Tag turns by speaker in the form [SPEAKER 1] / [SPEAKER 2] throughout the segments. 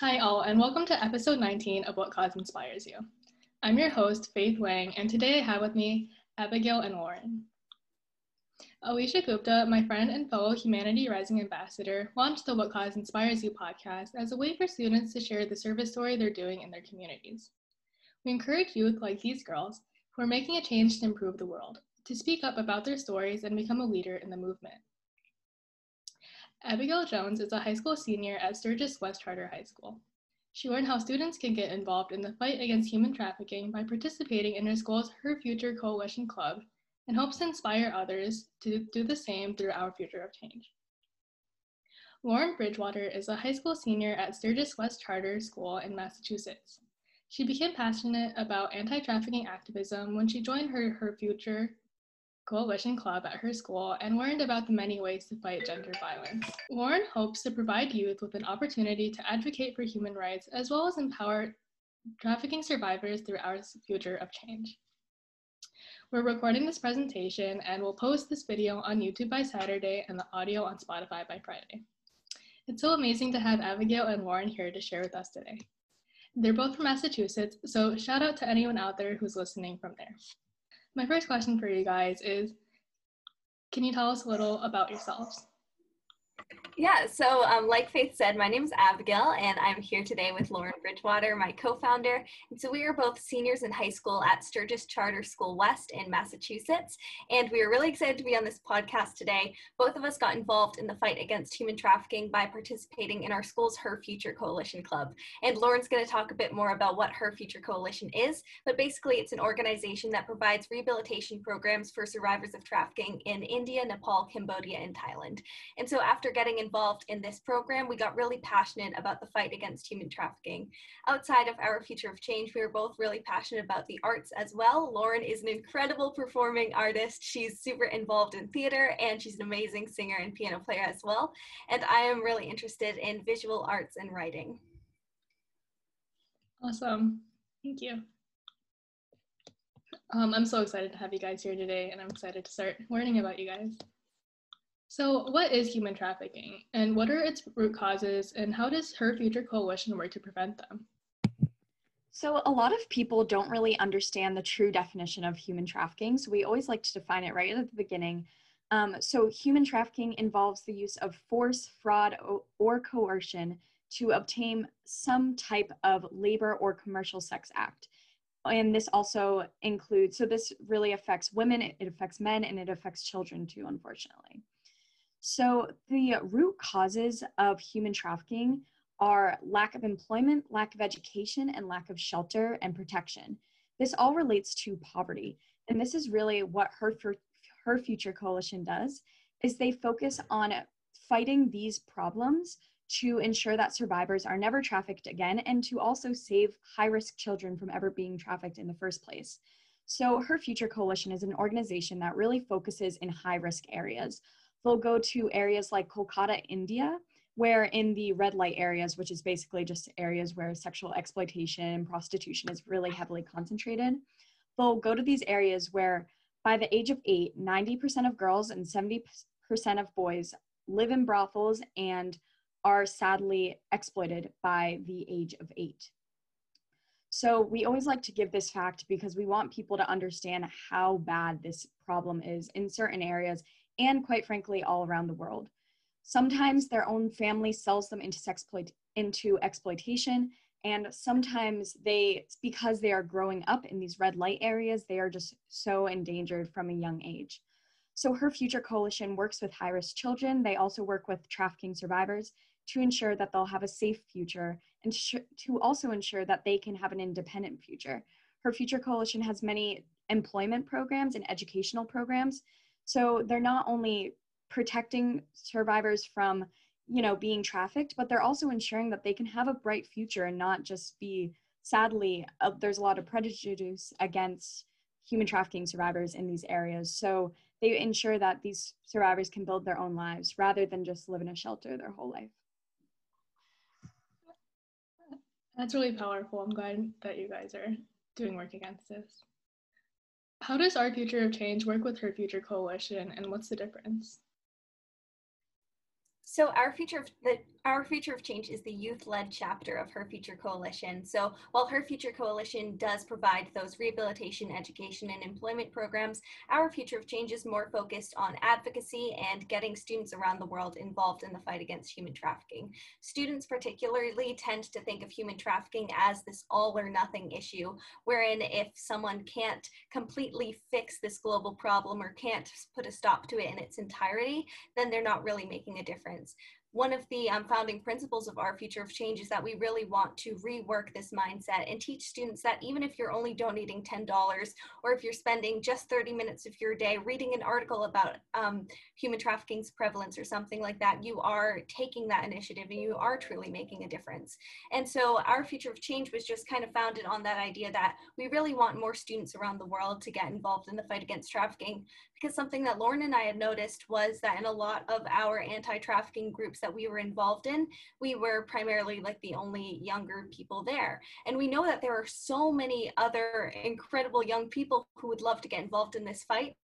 [SPEAKER 1] Hi, all, and welcome to episode 19 of What Cause Inspires You. I'm your host, Faith Wang, and today I have with me Abigail and Lauren. Alicia Gupta, my friend and fellow Humanity Rising ambassador, launched the What Cause Inspires You podcast as a way for students to share the service story they're doing in their communities. We encourage youth like these girls who are making a change to improve the world to speak up about their stories and become a leader in the movement. Abigail Jones is a high school senior at Sturgis West Charter High School. She learned how students can get involved in the fight against human trafficking by participating in her school's Her Future Coalition Club and hopes to inspire others to do the same through our future of change. Lauren Bridgewater is a high school senior at Sturgis West Charter School in Massachusetts. She became passionate about anti trafficking activism when she joined her Her Future Coalition Club at her school and learned about the many ways to fight gender violence. Lauren hopes to provide youth with an opportunity to advocate for human rights as well as empower trafficking survivors through our future of change. We're recording this presentation and we'll post this video on YouTube by Saturday and the audio on Spotify by Friday. It's so amazing to have Abigail and Lauren here to share with us today. They're both from Massachusetts, so shout out to anyone out there who's listening from there. My first question for you guys is Can you tell us a little about yourselves?
[SPEAKER 2] Yeah, so um, like Faith said, my name is Abigail, and I'm here today with Lauren Bridgewater, my co founder. And so we are both seniors in high school at Sturgis Charter School West in Massachusetts. And we are really excited to be on this podcast today. Both of us got involved in the fight against human trafficking by participating in our school's Her Future Coalition Club. And Lauren's going to talk a bit more about what Her Future Coalition is, but basically, it's an organization that provides rehabilitation programs for survivors of trafficking in India, Nepal, Cambodia, and Thailand. And so after getting involved in this program, we got really passionate about the fight against human trafficking. Outside of our Future of Change, we were both really passionate about the arts as well. Lauren is an incredible performing artist. She's super involved in theater and she's an amazing singer and piano player as well. And I am really interested in visual arts and writing.
[SPEAKER 1] Awesome. Thank you. Um, I'm so excited to have you guys here today, and I'm excited to start learning about you guys. So, what is human trafficking and what are its root causes, and how does Her Future Coalition work to prevent them?
[SPEAKER 3] So, a lot of people don't really understand the true definition of human trafficking, so we always like to define it right at the beginning. Um, so, human trafficking involves the use of force, fraud, or coercion to obtain some type of labor or commercial sex act. And this also includes, so this really affects women, it affects men, and it affects children too, unfortunately. So, the root causes of human trafficking are lack of employment, lack of education, and lack of shelter and protection. This all relates to poverty. And this is really what Her, Her Future Coalition does, is they focus on fighting these problems to ensure that survivors are never trafficked again and to also save high-risk children from ever being trafficked in the first place. So Her Future Coalition is an organization that really focuses in high-risk areas they'll go to areas like Kolkata, India, where in the red light areas, which is basically just areas where sexual exploitation and prostitution is really heavily concentrated, they'll go to these areas where by the age of eight, 90% of girls and 70% of boys live in brothels and are sadly exploited by the age of eight. So we always like to give this fact because we want people to understand how bad this problem is in certain areas and quite frankly, all around the world. Sometimes their own family sells them into, sexploit- into exploitation, and sometimes they, because they are growing up in these red light areas, they are just so endangered from a young age. So Her Future Coalition works with high risk children. They also work with trafficking survivors to ensure that they'll have a safe future and to also ensure that they can have an independent future. Her Future Coalition has many employment programs and educational programs so they're not only protecting survivors from, you know, being trafficked, but they're also ensuring that they can have a bright future and not just be sadly uh, there's a lot of prejudice against human trafficking survivors in these areas. So they ensure that these survivors can build their own lives rather than just live in a shelter their whole life.
[SPEAKER 1] That's really powerful. I'm glad that you guys are doing work against this. How does our Future of Change work with Her Future Coalition and what's the difference?
[SPEAKER 2] So our future, of the Our Future of Change is the youth led chapter of Her Future Coalition. So while Her Future Coalition does provide those rehabilitation, education, and employment programs, Our Future of Change is more focused on advocacy and getting students around the world involved in the fight against human trafficking. Students, particularly, tend to think of human trafficking as this all or nothing issue, wherein if someone can't completely fix this global problem or can't put a stop to it in its entirety, then they're not really making a difference one of the um, founding principles of our future of change is that we really want to rework this mindset and teach students that even if you're only donating $10 or if you're spending just 30 minutes of your day reading an article about um, human trafficking's prevalence or something like that, you are taking that initiative and you are truly making a difference. And so our future of change was just kind of founded on that idea that we really want more students around the world to get involved in the fight against trafficking because something that Lauren and I had noticed was that in a lot of our anti-trafficking groups that we were involved in, we were primarily like the only younger people there. And we know that there are so many other incredible young people who would love to get involved in this fight,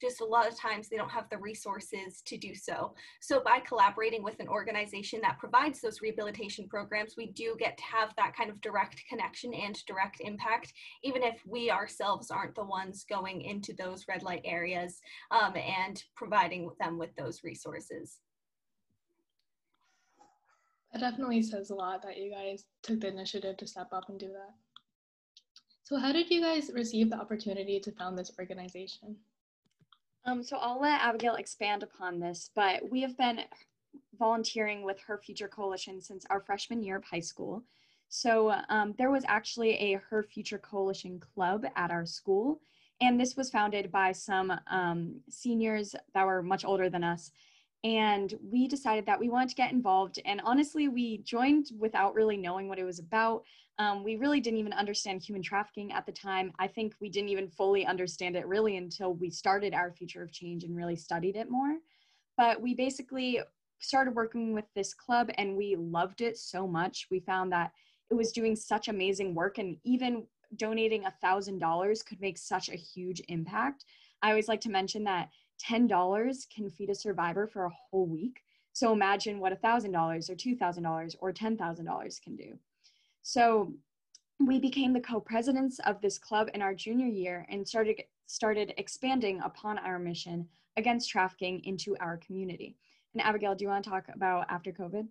[SPEAKER 2] just a lot of times they don't have the resources to do so. So by collaborating with an organization that provides those rehabilitation programs, we do get to have that kind of direct connection and direct impact, even if we ourselves aren't the ones going into those red light areas um, and providing them with those resources.
[SPEAKER 1] It definitely says a lot that you guys took the initiative to step up and do that. So how did you guys receive the opportunity to found this organization?
[SPEAKER 3] Um, so I'll let Abigail expand upon this, but we have been volunteering with Her Future Coalition since our freshman year of high school. So um, there was actually a Her Future Coalition club at our school, and this was founded by some um, seniors that were much older than us. And we decided that we wanted to get involved. And honestly, we joined without really knowing what it was about. Um, we really didn't even understand human trafficking at the time. I think we didn't even fully understand it really until we started our future of change and really studied it more. But we basically started working with this club and we loved it so much. We found that it was doing such amazing work and even donating a thousand dollars could make such a huge impact. I always like to mention that $10 can feed a survivor for a whole week. So imagine what a $1,000 or $2,000 or $10,000 can do. So we became the co-presidents of this club in our junior year and started started expanding upon our mission against trafficking into our community. And Abigail, do you want to talk about after COVID?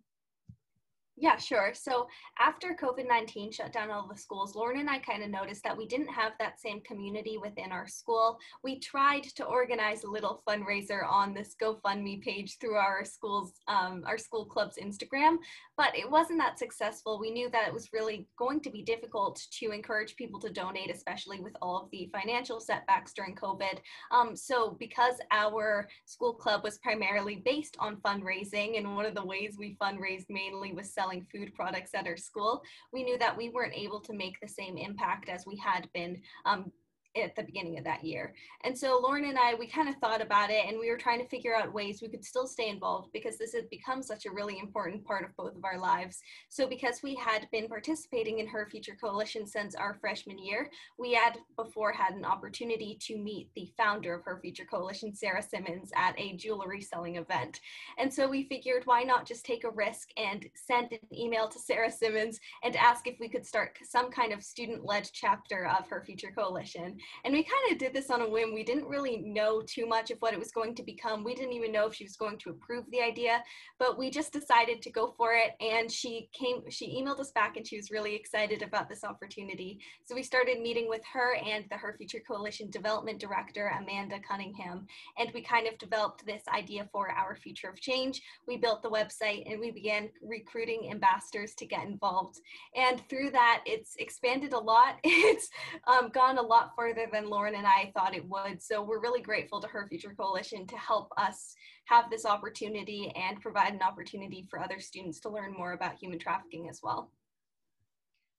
[SPEAKER 2] Yeah, sure. So after COVID 19 shut down all the schools, Lauren and I kind of noticed that we didn't have that same community within our school. We tried to organize a little fundraiser on this GoFundMe page through our school's, um, our school club's Instagram, but it wasn't that successful. We knew that it was really going to be difficult to encourage people to donate, especially with all of the financial setbacks during COVID. Um, so because our school club was primarily based on fundraising, and one of the ways we fundraised mainly was food products at our school, we knew that we weren't able to make the same impact as we had been um, at the beginning of that year. And so Lauren and I, we kind of thought about it and we were trying to figure out ways we could still stay involved because this has become such a really important part of both of our lives. So because we had been participating in Her Future Coalition since our freshman year, we had before had an opportunity to meet the founder of Her Future Coalition, Sarah Symons, at a jewelry selling event. And so we figured why not just take a risk and send an email to Sarah Symons and ask if we could start some kind of student-led chapter of Her Future Coalition. And we kind of did this on a whim. We didn't really know too much of what it was going to become. We didn't even know if she was going to approve the idea, but we just decided to go for it. And she came, she emailed us back and she was really excited about this opportunity. So we started meeting with her and the Her Future Coalition Development Director, Amanda Cunningham. And we kind of developed this idea for our future of change. We built the website and we began recruiting ambassadors to get involved. And through that, it's expanded a lot. It's um, gone a lot further further than Lauren and I thought it would. So we're really grateful to Her Future Coalition to help us have this opportunity and provide an opportunity for other students to learn more about human trafficking as well.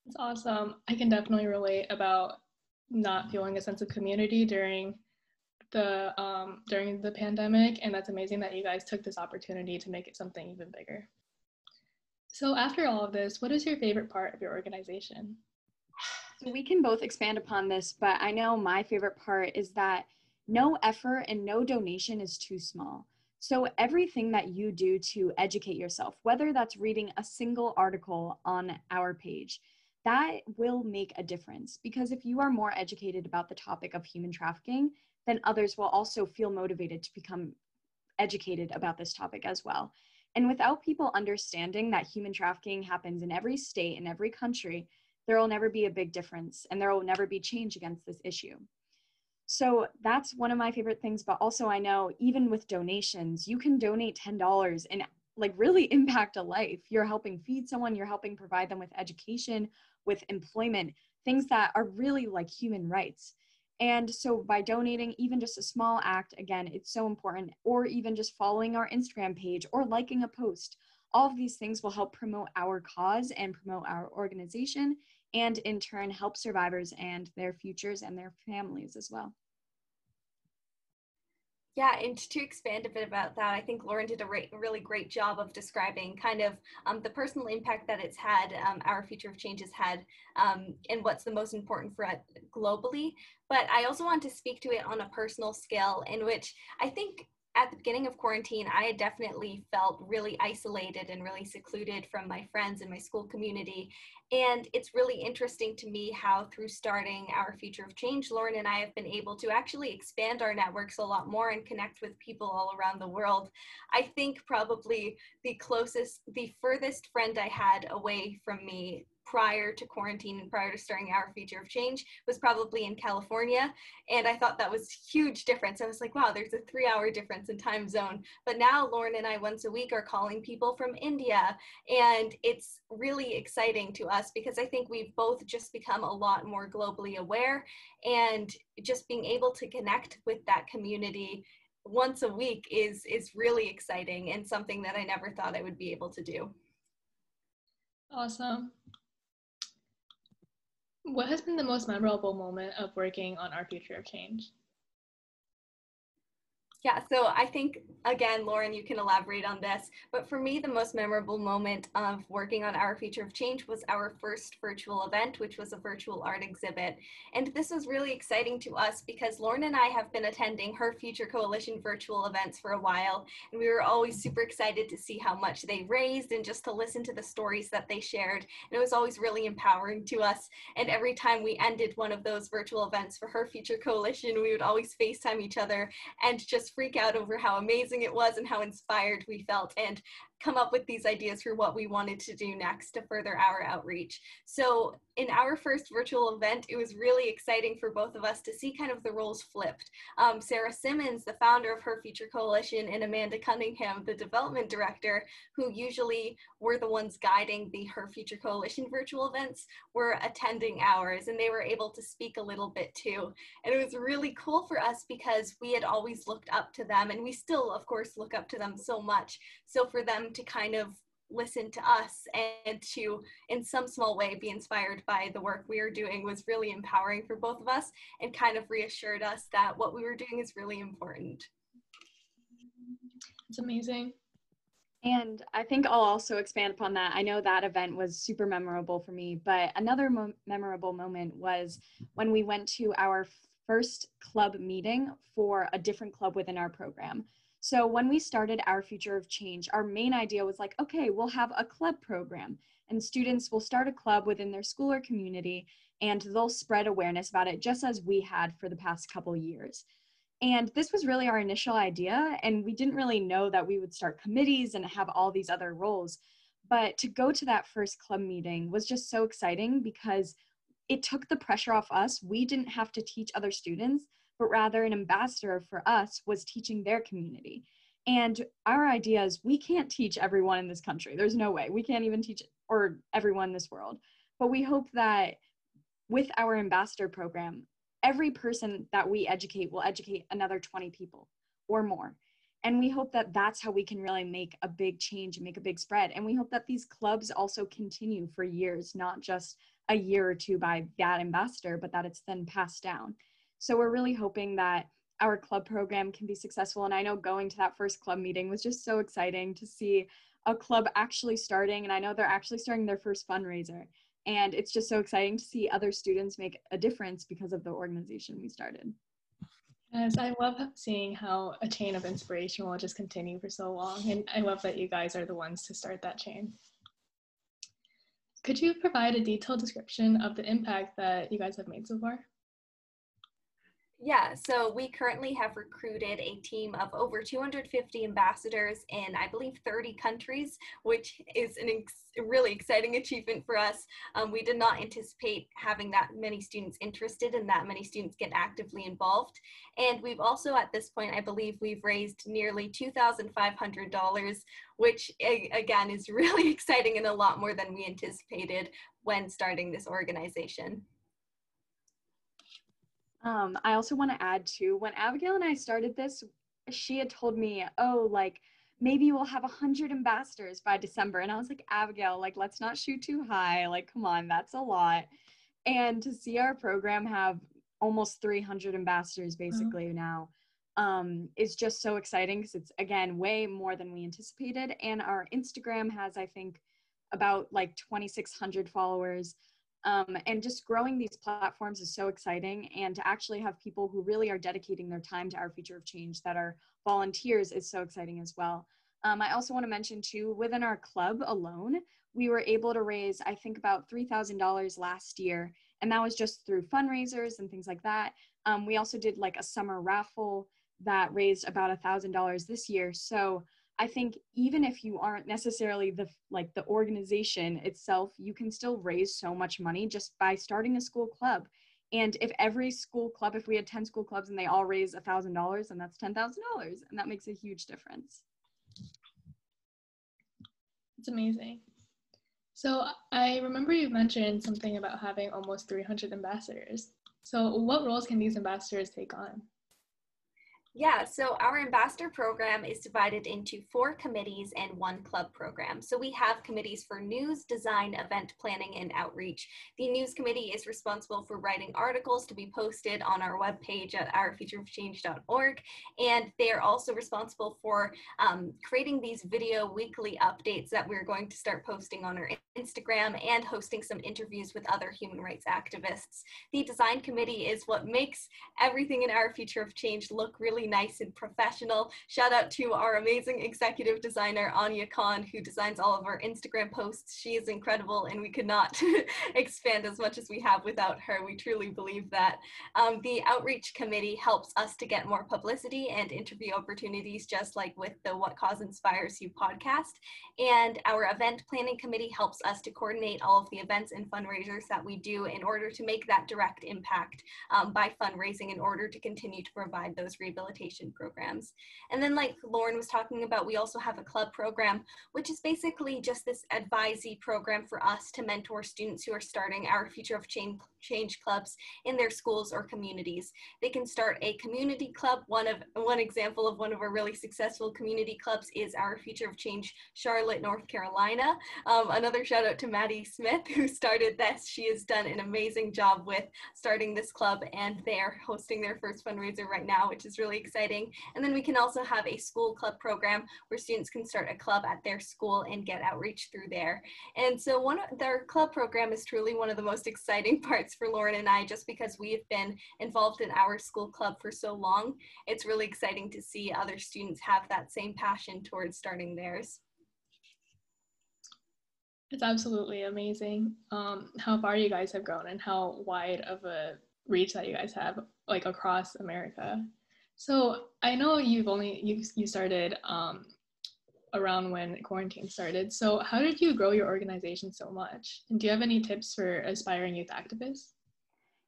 [SPEAKER 1] That's awesome. I can definitely relate about not feeling a sense of community during the um, during the pandemic, and that's amazing that you guys took this opportunity to make it something even bigger. So after all of this, what is your favorite part of your organization?
[SPEAKER 3] We can both expand upon this, but I know my favorite part is that no effort and no donation is too small. So, everything that you do to educate yourself, whether that's reading a single article on our page, that will make a difference because if you are more educated about the topic of human trafficking, then others will also feel motivated to become educated about this topic as well. And without people understanding that human trafficking happens in every state, in every country, there will never be a big difference and there will never be change against this issue. So that's one of my favorite things. But also, I know even with donations, you can donate $10 and like really impact a life. You're helping feed someone, you're helping provide them with education, with employment, things that are really like human rights. And so by donating even just a small act, again, it's so important, or even just following our Instagram page or liking a post, all of these things will help promote our cause and promote our organization, and in turn help survivors and their futures and their families as well.
[SPEAKER 2] Yeah, and to expand a bit about that, I think Lauren did a re- really great job of describing kind of um, the personal impact that it's had, um, our future of change has had, um, and what's the most important for it globally. But I also want to speak to it on a personal scale, in which I think at the beginning of quarantine, I had definitely felt really isolated and really secluded from my friends and my school community. And it's really interesting to me how, through starting our Future of Change, Lauren and I have been able to actually expand our networks a lot more and connect with people all around the world. I think probably the closest, the furthest friend I had away from me prior to quarantine and prior to starting our future of change was probably in California. And I thought that was huge difference. I was like, wow, there's a three hour difference in time zone. But now Lauren and I once a week are calling people from India. And it's really exciting to us because I think we've both just become a lot more globally aware and just being able to connect with that community once a week is is really exciting and something that I never thought I would be able to do.
[SPEAKER 1] Awesome. What has been the most memorable moment of working on Our Future of Change?
[SPEAKER 2] Yeah, so I think, again, Lauren, you can elaborate on this, but for me, the most memorable moment of working on Our Future of Change was our first virtual event, which was a virtual art exhibit. And this was really exciting to us because Lauren and I have been attending Her Future Coalition virtual events for a while, and we were always super excited to see how much they raised and just to listen to the stories that they shared. And it was always really empowering to us. And every time we ended one of those virtual events for Her Future Coalition, we would always FaceTime each other and just freak out over how amazing it was and how inspired we felt. And come up with these ideas for what we wanted to do next to further our outreach. So in our first virtual event, it was really exciting for both of us to see kind of the roles flipped. Um, Sarah Symons, the founder of Her Future Coalition, and Amanda Cunningham, the development director, who usually were the ones guiding the Her Future Coalition virtual events, were attending ours and they were able to speak a little bit too. And it was really cool for us because we had always looked up to them and we still, of course, look up to them so much. So for them to kind of listen to us and to in some small way be inspired by the work we are doing was really empowering for both of us and kind of reassured us that what we were doing is really important
[SPEAKER 1] it's amazing
[SPEAKER 3] and I think I'll also expand upon that. I know that event was super memorable for me, but another mo- memorable moment was when we went to our first club meeting for a different club within our program. So when we started our Future of Change, our main idea was like, okay, we'll have a club program and students will start a club within their school or community and they'll spread awareness about it just as we had for the past couple years. And this was really our initial idea and we didn't really know that we would start committees and have all these other roles. But to go to that first club meeting was just so exciting because it took the pressure off us. We didn't have to teach other students but rather an ambassador for us was teaching their community. And our idea is we can't teach everyone in this country. There's no way. We can't even teach or everyone in this world. But we hope that with our ambassador program, every person that we educate will educate another 20 people or more. And we hope that that's how we can really make a big change and make a big spread. And we hope that these clubs also continue for years, not just a year or two by that ambassador, but that it's then passed down. So we're really hoping that our club program can be successful. And I know going to that first club meeting was just so exciting to see a club actually starting. And I know they're actually starting their first fundraiser. And it's just so exciting to see other students make a difference because of the organization we started.
[SPEAKER 1] Yes, I love seeing how a chain of inspiration will just continue for so long. And I love that you guys are the ones to start that chain. Could you provide a detailed description of the impact that you guys have made so far?
[SPEAKER 2] Yeah, so we currently have recruited a team of over 250 ambassadors in, I believe, 30 countries, which is an ex- really exciting achievement for us. Um, we did not anticipate having that many students interested and that many students get actively involved. And we've also, at this point, I believe we've raised nearly $2,500, which again is really exciting and a lot more than we anticipated when starting this organization.
[SPEAKER 3] Um, I also want to add too, when Abigail and I started this, she had told me, oh, like maybe we'll have a hundred ambassadors by December. And I was like, Abigail, like let's not shoot too high. Like, come on, that's a lot. And to see our program have almost 300 ambassadors basically mm-hmm. now um, is just so exciting because it's again way more than we anticipated. And our Instagram has, I think, about like 2,600 followers. Um, and just growing these platforms is so exciting. And to actually have people who really are dedicating their time to our future of change that are volunteers is so exciting as well. Um, I also want to mention too, within our club alone, we were able to raise, I think, about $3,000 last year. And that was just through fundraisers and things like that. Um, we also did like a summer raffle that raised about $1,000 this year. So I think even if you aren't necessarily the like the organization itself, you can still raise so much money just by starting a school club. And if every school club, if we had 10 school clubs and they all raise $1,000, then that's $10,000. And that makes a huge difference.
[SPEAKER 1] It's amazing. So I remember you mentioned something about having almost 300 ambassadors. So what roles can these ambassadors take on?
[SPEAKER 2] Yeah, so our ambassador program is divided into four committees and one club program. So we have committees for news, design, event planning, and outreach. The news committee is responsible for writing articles to be posted on our webpage at ourfutureofchange.org. And they are also responsible for um, creating these video weekly updates that we're going to start posting on our Instagram and hosting some interviews with other human rights activists. The design committee is what makes everything in Our Future of Change look really really nice and professional. Shout out to our amazing executive designer, Anya Khan, who designs all of our Instagram posts. She is incredible, and we could not expand as much as we have without her. We truly believe that. Um, the outreach committee helps us to get more publicity and interview opportunities, just like with the What Cause Inspires You podcast. And our event planning committee helps us to coordinate all of the events and fundraisers that we do in order to make that direct impact um, by fundraising in order to continue to provide those rehabilitation programs. And then like Lauren was talking about, we also have a club program, which is basically just this advisee program for us to mentor students who are starting our Future of Change, change clubs in their schools or communities. They can start a community club. One of one example of one of our really successful community clubs is our Future of Change Charlotte, North Carolina. Um, another shout out to Maddie Smith who started this. She has done an amazing job with starting this club and they are hosting their first fundraiser right now, which is really exciting. And then we can also have a school club program where students can start a club at their school and get outreach through there. And so one of their club program is truly one of the most exciting parts for Lauren and I, just because we have been involved in our school club for so long. It's really exciting to see other students have that same passion towards starting theirs.
[SPEAKER 1] It's absolutely amazing um, how far you guys have grown and how wide of a reach that you guys have like across America. So I know you've only you you started um, around when quarantine started. So how did you grow your organization so much? And do you have any tips for aspiring youth activists?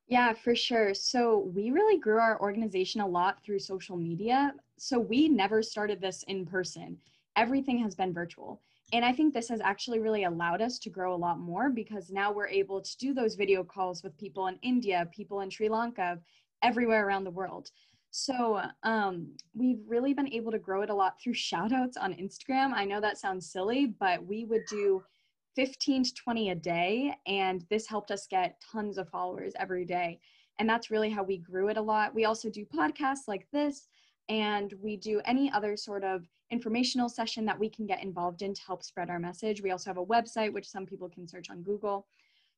[SPEAKER 3] Yeah, for sure. So we really grew our organization a lot through social media. So we never started this in person. Everything has been virtual. And I think this has actually really allowed us to grow a lot more because now we're able to do those video calls with people in India, people in Sri Lanka, everywhere around the world. So um, we've really been able to grow it a lot through shout outs on Instagram. I know that sounds silly, but we would do 15 to 20 a day, and this helped us get tons of followers every day. And that's really how we grew it a lot. We also do podcasts like this, and we do any other sort of informational session that we can get involved in to help spread our message. We also have a website, which some people can search on Google.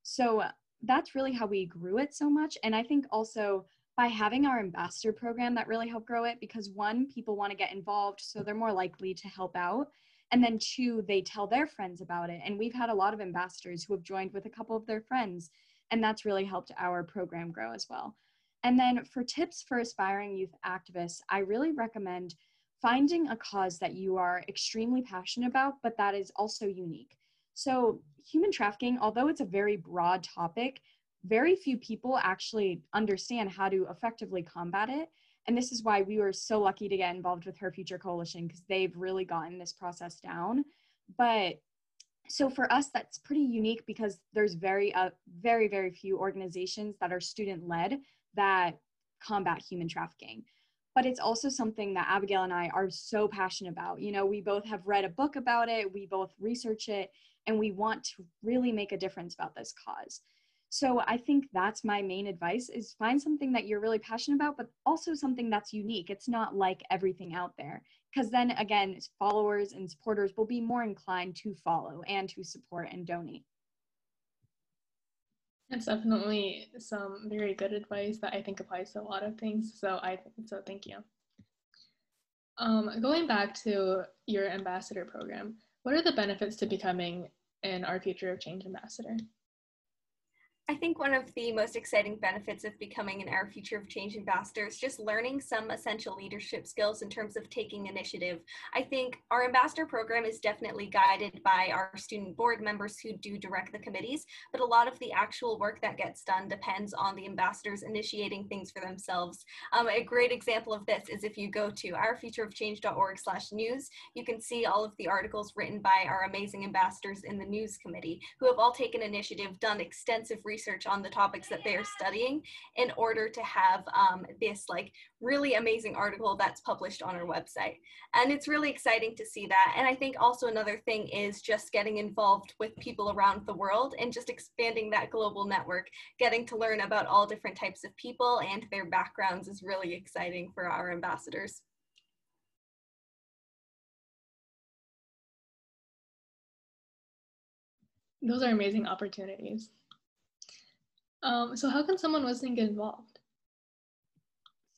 [SPEAKER 3] So that's really how we grew it so much. And I think also by having our ambassador program that really helped grow it because one, people want to get involved, so they're more likely to help out. And then two, they tell their friends about it. And we've had a lot of ambassadors who have joined with a couple of their friends, and that's really helped our program grow as well. And then for tips for aspiring youth activists, I really recommend finding a cause that you are extremely passionate about, but that is also unique. So, human trafficking, although it's a very broad topic, very few people actually understand how to effectively combat it. And this is why we were so lucky to get involved with Her Future Coalition because they've really gotten this process down. But so for us, that's pretty unique because there's very, uh, very, very few organizations that are student led that combat human trafficking. But it's also something that Abigail and I are so passionate about. You know, we both have read a book about it, we both research it, and we want to really make a difference about this cause. So I think that's my main advice is find something that you're really passionate about, but also something that's unique. It's not like everything out there. Because then again, followers and supporters will be more inclined to follow and to support and donate.
[SPEAKER 1] That's definitely some very good advice that I think applies to a lot of things. So I so thank you. Um, going back to your ambassador program, what are the benefits to becoming an Our Future of Change ambassador?
[SPEAKER 2] I think one of the most exciting benefits of becoming an Our Future of Change ambassador is just learning some essential leadership skills in terms of taking initiative. I think our ambassador program is definitely guided by our student board members who do direct the committees, but a lot of the actual work that gets done depends on the ambassadors initiating things for themselves. Um, a great example of this is if you go to ourfutureofchange.org slash news, you can see all of the articles written by our amazing ambassadors in the news committee who have all taken initiative, done extensive research research on the topics that they're studying in order to have um, this like really amazing article that's published on our website. And it's really exciting to see that. And I think also another thing is just getting involved with people around the world and just expanding that global network. Getting to learn about all different types of people and their backgrounds is really exciting for our ambassadors.
[SPEAKER 1] Those are amazing opportunities. Um, so how can someone listening get involved?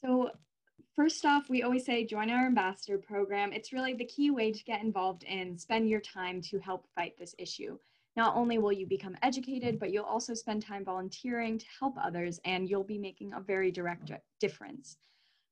[SPEAKER 3] So first off, we always say join our ambassador program. It's really the key way to get involved and spend your time to help fight this issue. Not only will you become educated, but you'll also spend time volunteering to help others and you'll be making a very direct difference.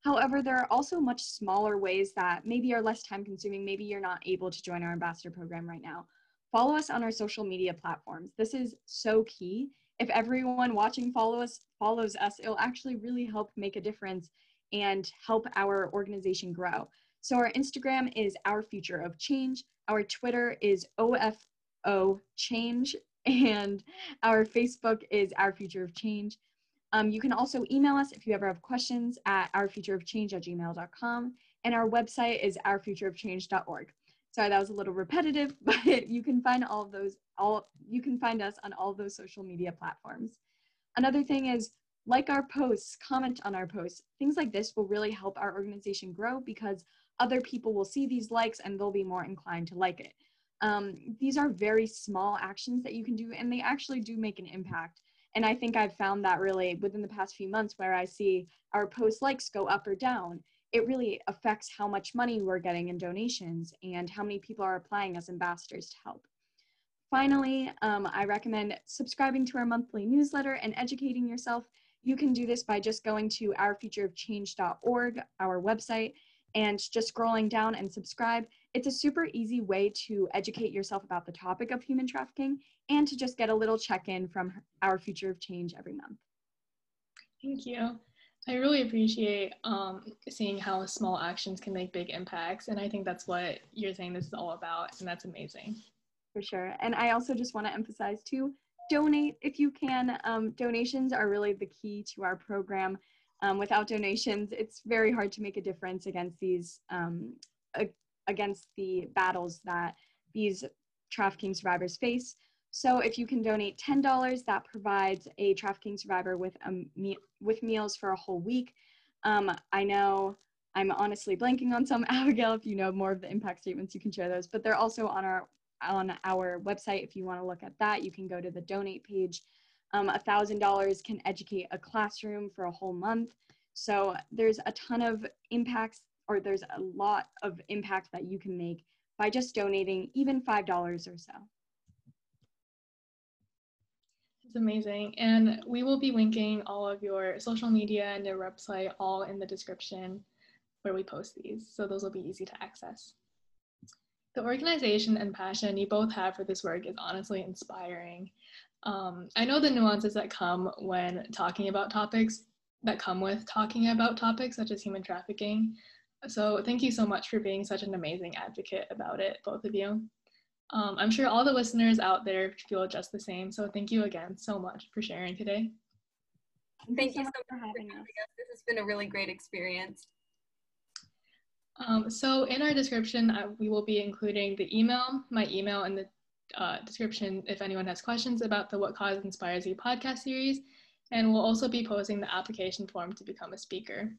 [SPEAKER 3] However, there are also much smaller ways that maybe are less time consuming. Maybe you're not able to join our ambassador program right now. Follow us on our social media platforms. This is so key if everyone watching follow us, follows us, it'll actually really help make a difference and help our organization grow. So our Instagram is Our Future of Change. Our Twitter is OFO Change. And our Facebook is Our Future of Change. Um, you can also email us if you ever have questions at ourfutureofchange at gmail.com. And our website is ourfutureofchange.org. Sorry, that was a little repetitive, but you can find all of those, all you can find us on all those social media platforms. Another thing is like our posts, comment on our posts. Things like this will really help our organization grow because other people will see these likes and they'll be more inclined to like it. Um, these are very small actions that you can do and they actually do make an impact. And I think I've found that really within the past few months where I see our post likes go up or down it really affects how much money we're getting in donations and how many people are applying as ambassadors to help. Finally, um, I recommend subscribing to our monthly newsletter and educating yourself. You can do this by just going to ourfutureofchange.org, our website, and just scrolling down and subscribe. It's a super easy way to educate yourself about the topic of human trafficking and to just get a little check-in from Our Future of Change every month.
[SPEAKER 1] Thank you. I really appreciate um, seeing how small actions can make big impacts. And I think that's what you're saying this is all about. And that's amazing.
[SPEAKER 3] For sure. And I also just want to emphasize too donate if you can. Um, donations are really the key to our program. Um, without donations, it's very hard to make a difference against these, um, against the battles that these trafficking survivors face. So if you can donate $10, that provides a trafficking survivor with, a me with meals for a whole week. Um, I know I'm honestly blanking on some, Abigail, if you know more of the impact statements, you can share those, but they're also on our, on our website. If you wanna look at that, you can go to the donate page. Um, $1,000 can educate a classroom for a whole month. So there's a ton of impacts, or there's a lot of impact that you can make by just donating even $5 or so.
[SPEAKER 1] It's amazing. And we will be linking all of your social media and your website all in the description where we post these. So those will be easy to access. The organization and passion you both have for this work is honestly inspiring. Um, I know the nuances that come when talking about topics that come with talking about topics such as human trafficking. So thank you so much for being such an amazing advocate about it, both of you. Um, I'm sure all the listeners out there feel just the same. So thank you again so much for sharing today.
[SPEAKER 2] Thank, you so much for having us. This has been a really great experience.
[SPEAKER 1] Um, so in our description, uh, we will be including the email, my email in the uh, description if anyone has questions about the What Cause Inspires You podcast series. And we'll also be posting the application form to become a speaker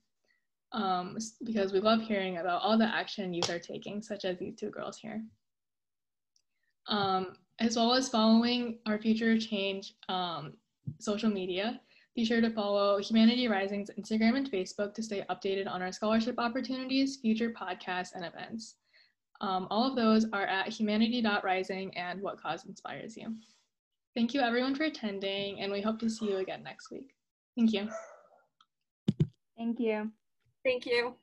[SPEAKER 1] um, because we love hearing about all the action youth are taking, such as these two girls here. Um, as well as following our Future Change um, social media, be sure to follow Humanity Rising's Instagram and Facebook to stay updated on our scholarship opportunities, future podcasts, and events. Um, all of those are at humanity.rising and what cause inspires you. Thank you everyone for attending, and we hope to see you again next week. Thank you.
[SPEAKER 3] Thank you.
[SPEAKER 2] Thank you.